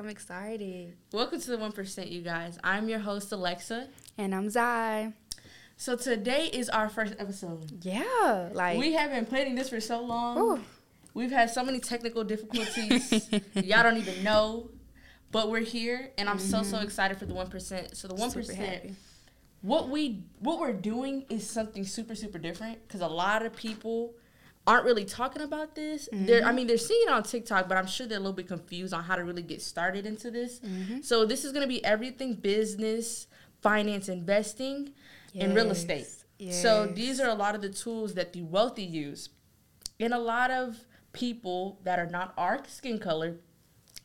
I'm excited. Welcome to the 1%, you guys. I'm your host, Alexa. And I'm Zai. So today is our first episode. Yeah. Like We have been planning this for so long. Ooh. We've had so many technical difficulties. Y'all don't even know. But we're here and I'm so so excited for the 1%. So the 1%, Mm-hmm. Super happy. what we what we're doing is something super super different because a lot of people aren't really talking about this. They're I mm-hmm. mean they're seeing it on TikTok, but I'm sure they're a little bit confused on how to really get started into this. Mm-hmm. So this is gonna be everything business, finance, investing, and real estate. Yes. So these are a lot of the tools that the wealthy use, and a lot of people that are not our skin color.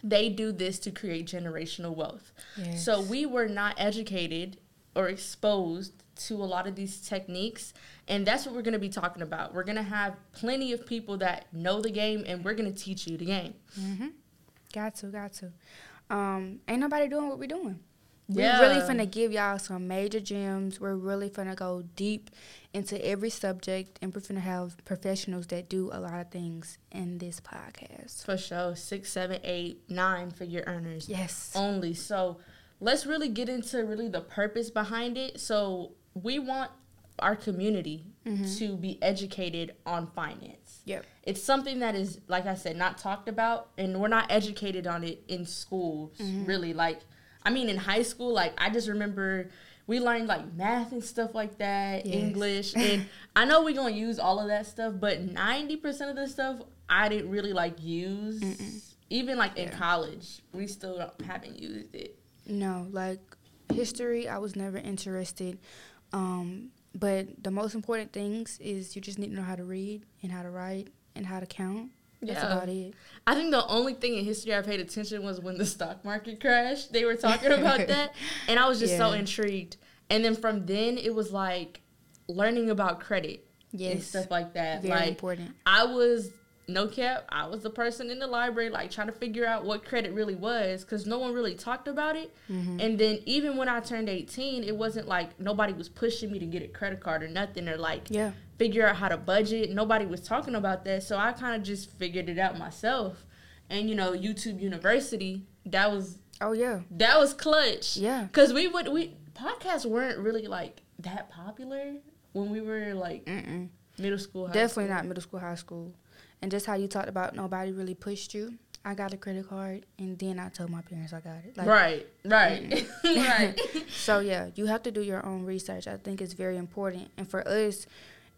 They do this to create generational wealth. Yes. So we were not educated or exposed to a lot of these techniques and that's what we're going to be talking about we're going to have plenty of people that know the game and we're going to teach you the game Got to, got to. Um, ain't nobody doing what we're doing. Yeah. We're really finna give y'all some major gems. We're really finna go deep into every subject, and we're finna have professionals that do a lot of things in this podcast. for sure six seven eight nine figure earners Yes. only so let's really get into really the purpose behind it so we want our community mm-hmm. to be educated on finance. Yep. it's something that is like i said not talked about and we're not educated on it in schools mm-hmm. really. Like i mean in high school like i just remember we learned like math and stuff like that Yes. english and i know we're gonna use all of that stuff but 90% of the stuff i didn't really like use. Even like in college we still haven't used it. No, like history, I was never interested. Um, but the most important things is you just need to know how to read and how to write and how to count. That's Yeah. about it. I think the only thing in history I paid attention was when the stock market crashed. They were talking about that, and I was just so intrigued. And then from then, it was like learning about credit and stuff like that. Very like important. I was no cap. I was the person in the library like trying to figure out what credit really was because no one really talked about it. Mm-hmm. And then even when I turned eighteen, it wasn't like nobody was pushing me to get a credit card or nothing or like Yeah. figure out how to budget. Nobody was talking about that, so I kind of just figured it out myself. And you know, YouTube University, that was Oh yeah. that was clutch. Yeah. Cuz we would we podcasts weren't really like that popular when we were like Mm-mm. middle school. high Definitely school. not middle school, high school. And just how you talked about nobody really pushed you. I got a credit card and then I told my parents I got it. Like, right, right, right. So yeah, you have to do your own research. I think it's very important. And for us,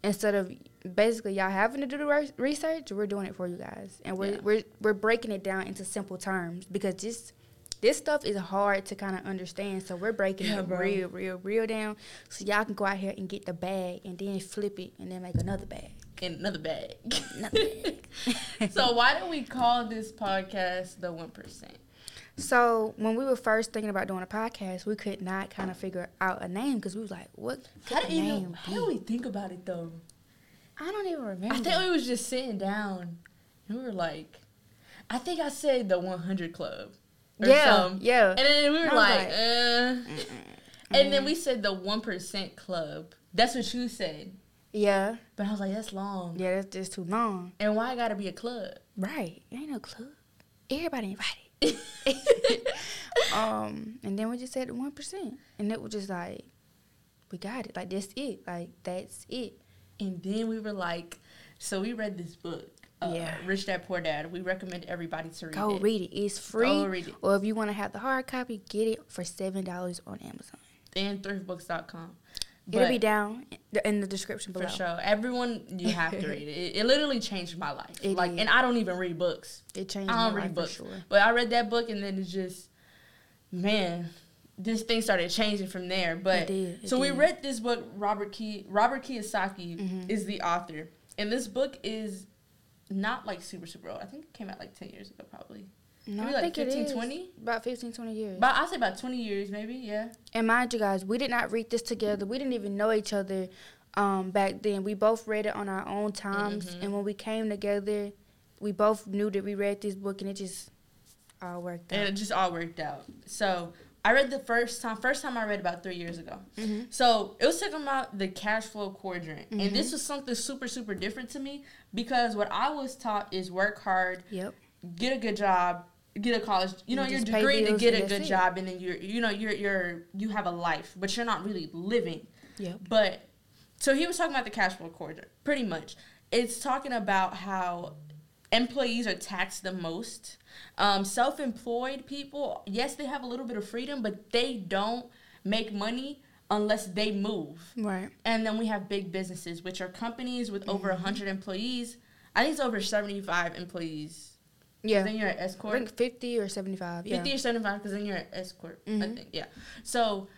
instead of basically y'all having to do the re- research, we're doing it for you guys, and we're Yeah. we're we're breaking it down into simple terms because this this stuff is hard to kind of understand. So we're breaking Yeah, it bro. real, real, real down, so y'all can go out here and get the bag and then flip it and then make another bag. In another bag. Another bag. so why do we call this podcast the one percent? So when we were first thinking about doing a podcast, we could not kind of figure out a name because we was like, what How did name how did we think about it though? I don't even remember. I think we was just sitting down and we were like, I think I said the 100 Club. Or Yeah, something. yeah. And then we were like, like, uh. And then we said the 1% Club. That's what you said. Yeah, But I was like, that's long. yeah, that's just too long. And why it gotta be a club? Right. It ain't no club. Everybody invited. um, and then we just said one percent, and it was just like, we got it. Like that's it. Like that's it. And then we were like, so we read this book. Uh, Yeah. Rich Dad Poor Dad. We recommend everybody to read Go it. read it. It's free. Go read it. Or if you want to have the hard copy, get it for seven dollars on Amazon. And thriftbooks.com. It'll be down in the description below. For sure. Everyone, you have to read it. it. It literally changed my life. It like, did. and I don't even read books. It changed I my don't read books. for sure. But I read that book and then it's just, man, this thing started changing from there. But did, it so we read this book. Robert Key Robert Kiyosaki Mhm. is the author, and this book is not like super super old. I think it came out like ten years ago, probably. No, Maybe I like think 15, is. 20? About 15, 20 years. But I'll say about twenty years, maybe. Yeah. And mind you guys, we did not read this together. We didn't even know each other um, back then. We both read it on our own times. Mhm. And when we came together, we both knew that we read this book and it just all worked and out. it just all worked out. So I read the first time. First time I read about three years ago. Mhm. So it was talking about the cash flow quadrant, Mhm. and this was something super super different to me because what I was taught is work hard, Yep. get a good job, get a college, you know, your degree to get a good job, and then you're, you know, you're you're you have a life, but you're not really living. Yeah. But so he was talking about the cash flow quadrant, pretty much. It's talking about how employees are taxed the most. Um, self-employed people, yes, they have a little bit of freedom, but they don't make money unless they move. Right. And then we have big businesses, which are companies with over Mm-hmm. 100 employees. I think it's over 75 employees. Yeah. Then you're an I S corp. think 50 or 75. Yeah. 50 or 75 because then you're an S corp i Mhm. think yeah so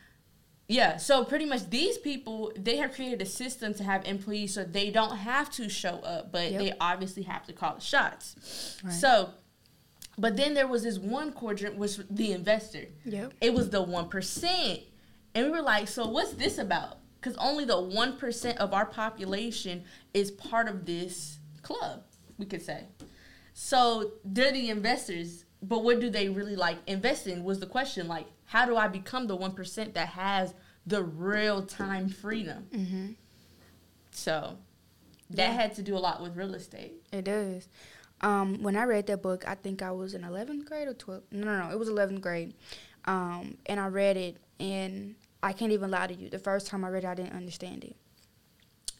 yeah so pretty much these people they have created a system to have employees so they don't have to show up but Yep. they obviously have to call the shots Right. so but then there was this one quadrant which was the investor Yep. it was the 1% and we were like so what's this about because only the 1% of our population is part of this club we could say so they're the investors, but what do they really like invest in? Was the question like, how do I become the one percent that has the real time freedom? Mm-hmm. So that Yeah. had to do a lot with real estate. It does. Um, when I read that book, I think I was in 11th grade or 12th. No, no, no. It was 11th grade. Um, and I read it, and I can't even lie to you. The first time I read it, I didn't understand it.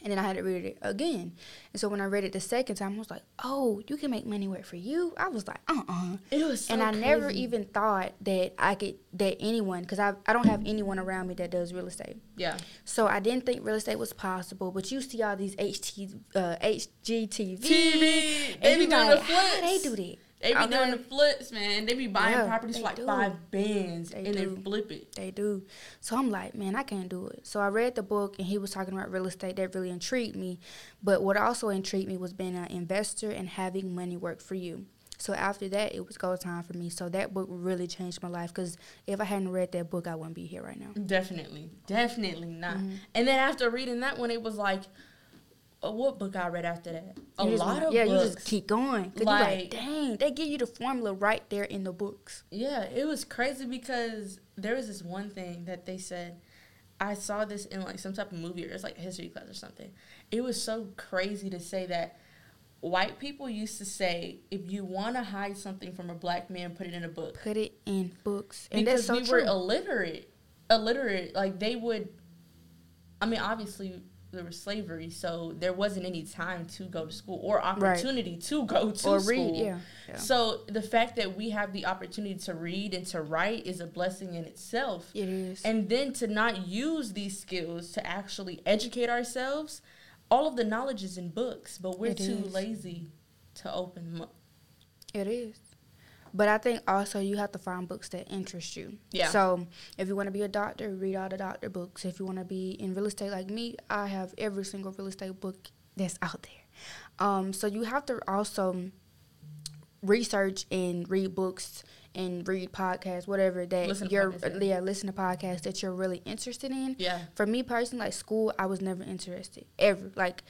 And then I had to read it again. And so when I read it the second time, I was like, oh, you can make money work for you? I was like, uh uh It was so and I never even thought that I could, that anyone, because I, I don't have anyone around me that does real estate. yeah So I didn't think real estate was possible, but you see all these HT, uh, HGTV, TV. and They be doing like, the how they do that? They be Okay. doing the flips, man. They be buying Yeah, properties for like do. five bands They and do. they flip it. They do. So I'm like, man, I can't do it. So I read the book, and he was talking about real estate. That really intrigued me. But what also intrigued me was being an investor and having money work for you. So after that, it was go time for me. So that book really changed my life. Because if I hadn't read that book, I wouldn't be here right now. Definitely, definitely not. Mhm. And then after reading that one, it was like, uh, what book I read after that? A You lot of yeah, books. you just keep going. Like- like, dang, they give you the formula right there in the books. Yeah, it was crazy because there was this one thing that they said. I saw this in like some type of movie or it's like a history class or something. It was so crazy to say that white people used to say if you want to hide something from a black man, put it in a book. Put it in books, and because that's so we true. were illiterate. Illiterate, like they would. I mean, obviously there was slavery, so there wasn't any time to go to school or opportunity to go to or school. read, yeah. yeah. So the fact that we have the opportunity to read and to write is a blessing in itself. It is. And then to not use these skills to actually educate ourselves, all of the knowledge is in books, but we're It too is. lazy to open them up. It is. But I think also you have to find books that interest you. Yeah. So if you want to be a doctor, read all the doctor books. If you want to be in real estate like me, I have every single real estate book that's out there. Um, so you have to also research and read books and read podcasts, whatever that Listen you're podcasts, yeah, listen to podcasts that you're really interested in. Yeah. For me personally, like school, I was never interested ever. Like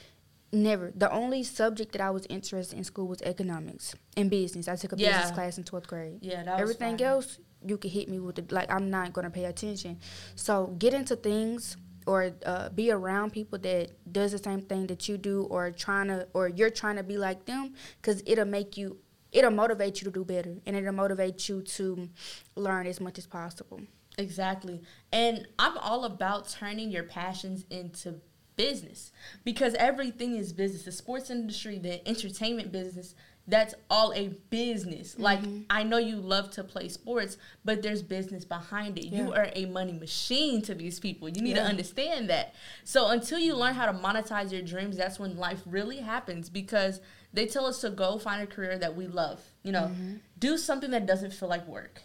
never. The only subject that I was interested in school was economics and business. I took a business class in twelfth grade. Yeah, that Everything fine. else, you can hit me with the like. I'm not gonna pay attention. So get into things or uh, be around people that does the same thing that you do, or trying to, or you're trying to be like them, because it'll make you. It'll motivate you to do better, and it'll motivate you to learn as much as possible. Exactly. And I'm all about turning your passions into business because everything is business. The sports industry, the entertainment business, that's all a business. Like, mm-hmm. I know you love to play sports, but there's business behind it. You are a money machine to these people. You need to understand that. So, until you learn how to monetize your dreams, that's when life really happens because they tell us to go find a career that we love. You know, mm-hmm. do something that doesn't feel like work.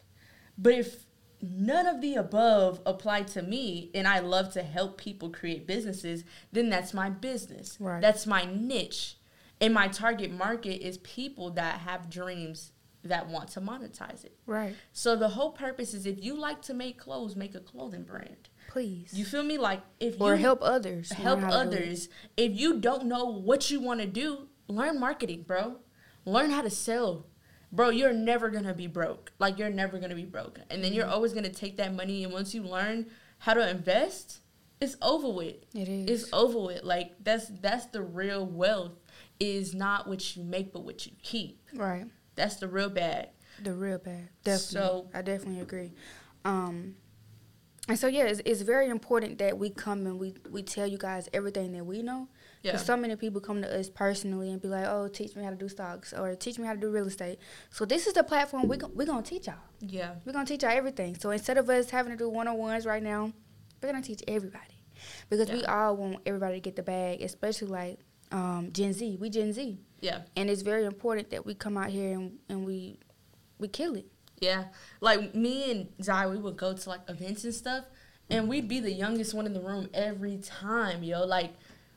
But if none of the above apply to me and I love to help people create businesses, then that's my business. Right. That's my niche. And my target market is people that have dreams that want to monetize it. Right. So the whole purpose is if you like to make clothes, make a clothing brand. Please. You feel me? Like if or you help others. help learn how to do it. others. If you don't know what you want to do, learn marketing, bro. Learn how to sell. Bro, you're never to be broke. Like you're never to be broke. And then Mm-hmm. you're always going to take that money and once you learn how to invest, it's over with. It is. It's over with. Like that's that's the real wealth is not what you make but what you keep. right. That's the real bag. The real bag. Definitely. So- I definitely agree. Um, and so yeah, it's, it's very important that we come and we we tell you guys everything that we know. Yeah. Because so many people come to us personally and be like, "Oh, teach me how to do stocks or teach me how to do real estate." So this is the platform we we're gonna teach y'all. Yeah. We're gonna teach y'all everything. So instead of us having to do one on ones right now, we're gonna teach everybody because we all want everybody to get the bag, especially like um, Gen Z. We Gen Z, Yeah. and it's very important that we come out here and, and we we kill it. Yeah. Like me and Zai, we would go to like events and stuff, and we'd be the youngest one in the room every time, yo. Like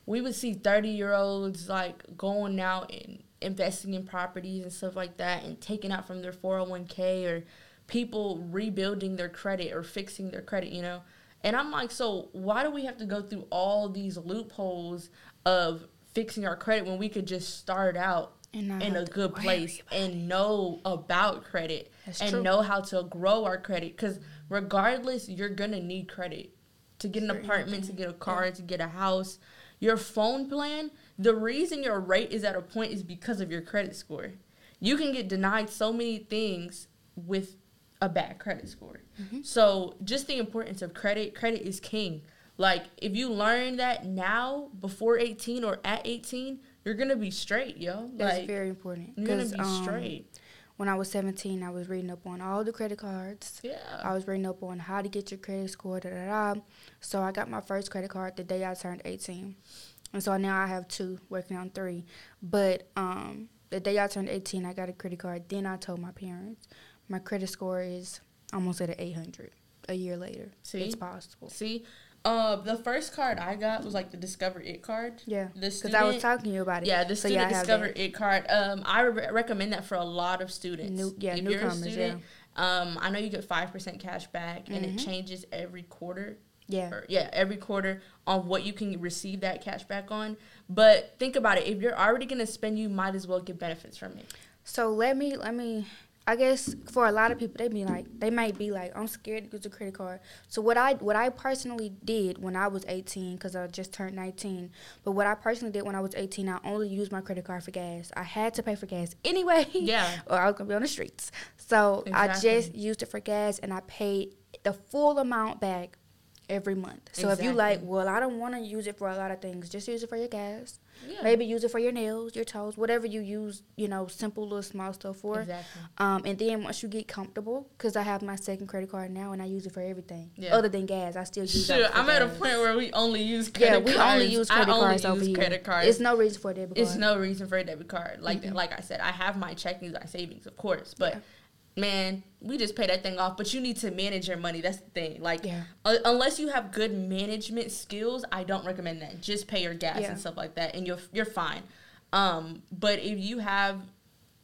we would see 30 year olds like going out and investing in properties and stuff like that and taking out from their 401k or people rebuilding their credit or fixing their credit, you know? And I'm like, so why do we have to go through all these loopholes of fixing our credit when we could just start out in a good place and know about credit That's and true. know how to grow our credit? Because regardless you're gonna need credit to get an apartment to get a car to get a house your phone plan the reason your rate is at a point is because of your credit score you can get denied so many things with a bad credit score Mm-hmm. so just the importance of credit credit is king like if you learn that now before 18 or at 18 you're gonna be straight yo That's like very important. you're gonna be um, straight When I was 17, I was reading up on all the credit cards. yeah I was reading up on how to get your credit score, da da da. So I got my first credit card the day I turned 18. And so now I have two, working on three. But um, the day I turned 18, I got a credit card. Then I told my parents, my credit score is almost at an 800 a year later. See? It's possible. See, uh, the first card I got was like the Discover It card. Yeah. Because I was talking to you about it. yeah, the So, student have Discover. It card. Um, I re- recommend that for a lot of students. New- yeah, if newcomers, student, um, I know you get five percent cash back, and it Mhm. changes every quarter. Yeah. Or, yeah, every quarter on what you can receive that cash back on. But think about it: if you're already gonna spend, you might as well get benefits from it. So let me let me I guess for a lot of people they be like they might be like I'm scared to use a credit card. So what I what I personally did when I was 18 cuz I just turned 19, but what I personally did when I was 18 I only used my credit card for gas. I had to pay for gas anyway. Yeah. or I was going to be on the streets. So I just used it for gas and I paid the full amount back every month. So if you like, well, I don't want to use it for a lot of things, just use it for your gas. Yeah. Maybe use it for your nails, your toes, whatever you use, you know, simple little small stuff for. Exactly. Um, and then once you get comfortable, because I have my second credit card now and I use it for everything. Yeah. Other than gas, I still use Sure, I'm at a point where we only use credit Yeah, we cards. only use credit I only cards use over here. credit cards. It's no reason for a debit card. It's no reason for a debit card. Like Mhm. like I said, I have my checkings, my savings, of course, but Yeah. Man, we just pay that thing off. But you need to manage your money. That's the thing. Like Yeah. uh, unless you have good management skills, I don't recommend that. Just pay your gas Yeah. and stuff like that, and you're you're fine. Um, but if you have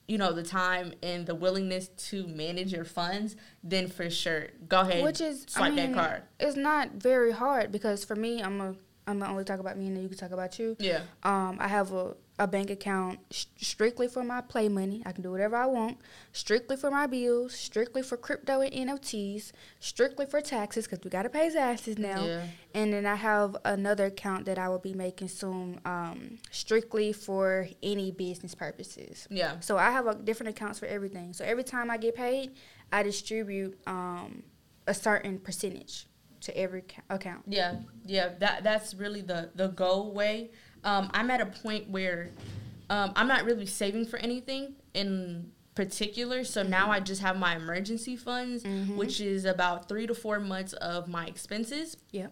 you know the time and the willingness to manage your funds, then for sure go ahead. Which is, swipe I mean, that card. it's not very hard because for me, I'm a, I'm gonna only talk about me and then you can talk about you. Yeah. Um, I have a, a bank account sh- strictly for my play money. I can do whatever I want. Strictly for my bills. Strictly for crypto and NFTs. Strictly for taxes because we gotta pay taxes now. Yeah. And then I have another account that I will be making soon, um, strictly for any business purposes. Yeah. So I have a different accounts for everything. So every time I get paid, I distribute um, a certain percentage to every account. Yeah, yeah, that that's really the the go way. Um, I'm at a point where um, I'm not really saving for anything in particular, so now I just have my emergency funds, Mhm. which is about three to four months of my expenses, Yep.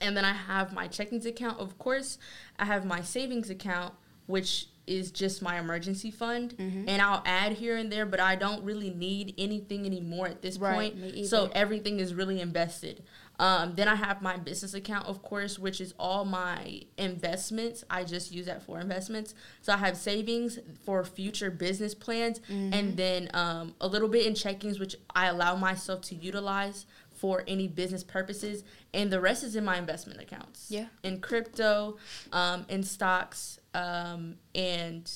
and then I have my checkings account. Of course, I have my savings account, which is just my emergency fund, Mhm. and I'll add here and there, but I don't really need anything anymore at this Right, point. So everything is really invested. Um, then I have my business account, of course, which is all my investments. I just use that for investments. So I have savings for future business plans, Mm-hmm. and then um, a little bit in checkings, which I allow myself to utilize for any business purposes, and the rest is in my investment accounts. Yeah. In crypto, um, in stocks, um, and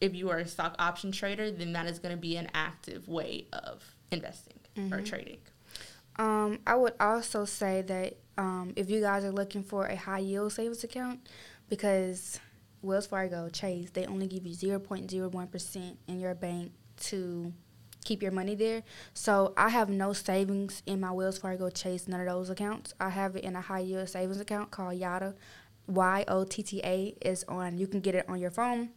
if you are a stock option trader, then that is going to be an active way of investing or Mhm. trading. Um, I would also say that um, if you guys are looking for a high yield savings account, because Wells Fargo, Chase, they only give you 0.01% in your bank to keep your money there. So I have no savings in my Wells Fargo Chase, none of those accounts. I have it in a high yield savings account called Yotta. Y O T T A is on. You can get it on your phone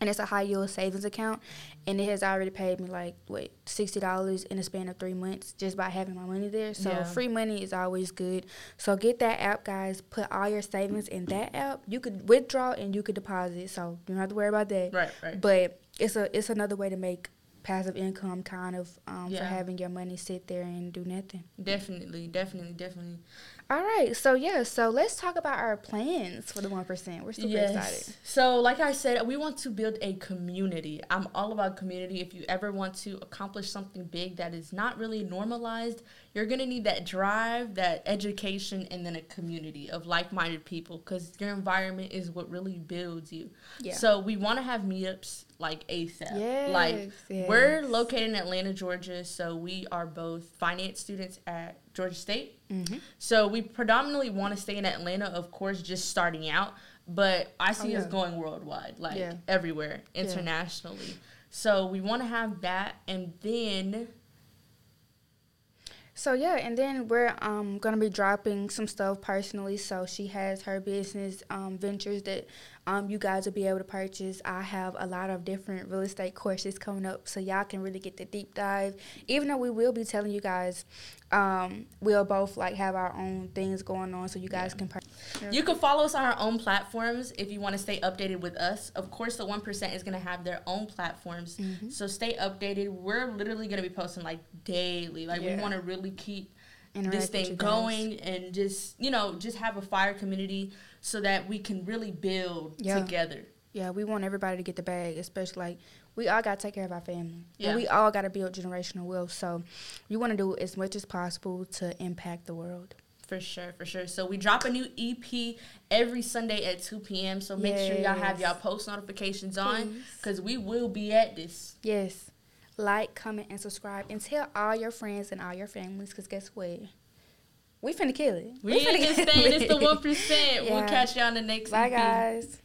and it's a high yield savings account and it has already paid me like wait sixty dollars in a span of three months just by having my money there so Yeah. free money is always good so get that app guys put all your savings in that app you could withdraw and you could deposit so you don't have to worry about that Right, right. but it's a it's another way to make passive income kind of um, Yeah. for having your money sit there and do nothing Definitely, definitely, definitely. All right so yeah so let's talk about our plans for the 1% we're super excited So, like I said, we want to build a community. I'm all about community. If you ever want to accomplish something big that is not really normalized, you're going to need that drive, that education, and then a community of like minded people because your environment is what really builds you. Yeah. So, we want to have meetups like ASAP. like, Yes, we're located in Atlanta, Georgia. So, we are both finance students at Georgia State. mm-hmm. So we predominantly want to stay in Atlanta, of course, just starting out. But I see Oh, us going worldwide, like Yeah. everywhere, Yeah. internationally. So we want to have that, and then So yeah, and then we're um gonna be dropping some stuff personally. So she has her business um ventures that um you guys will be able to purchase. I have a lot of different real estate courses coming up, so y'all can really get the deep dive. Even though we will be telling you guys, um we'll both like have our own things going on, so you guys Yeah. can. Pur- you can follow us on our own platforms if you want to stay updated with us. Of course, the one percent is gonna have their own platforms, Mhm. so stay updated. We're literally gonna be posting like daily. Like we want to really keep this thing you guys. going and just you know just have a fire community so that we can really build Yeah. together Yeah, we want everybody to get the bag, especially like we all got to take care of our family. Yeah. And we all got to build generational wealth. So we want to do as much as possible to impact the world. for sure for sure so we drop a new ep every sunday at 2 p.m so make sure y'all have y'all post notifications on because we will be at this Yes. Like, comment, and subscribe. And tell all your friends and all your families because guess what? We finna kill it. we ain't finna kill saying it's the it. 1% we'll catch y'all on the next Bye, EP. guys.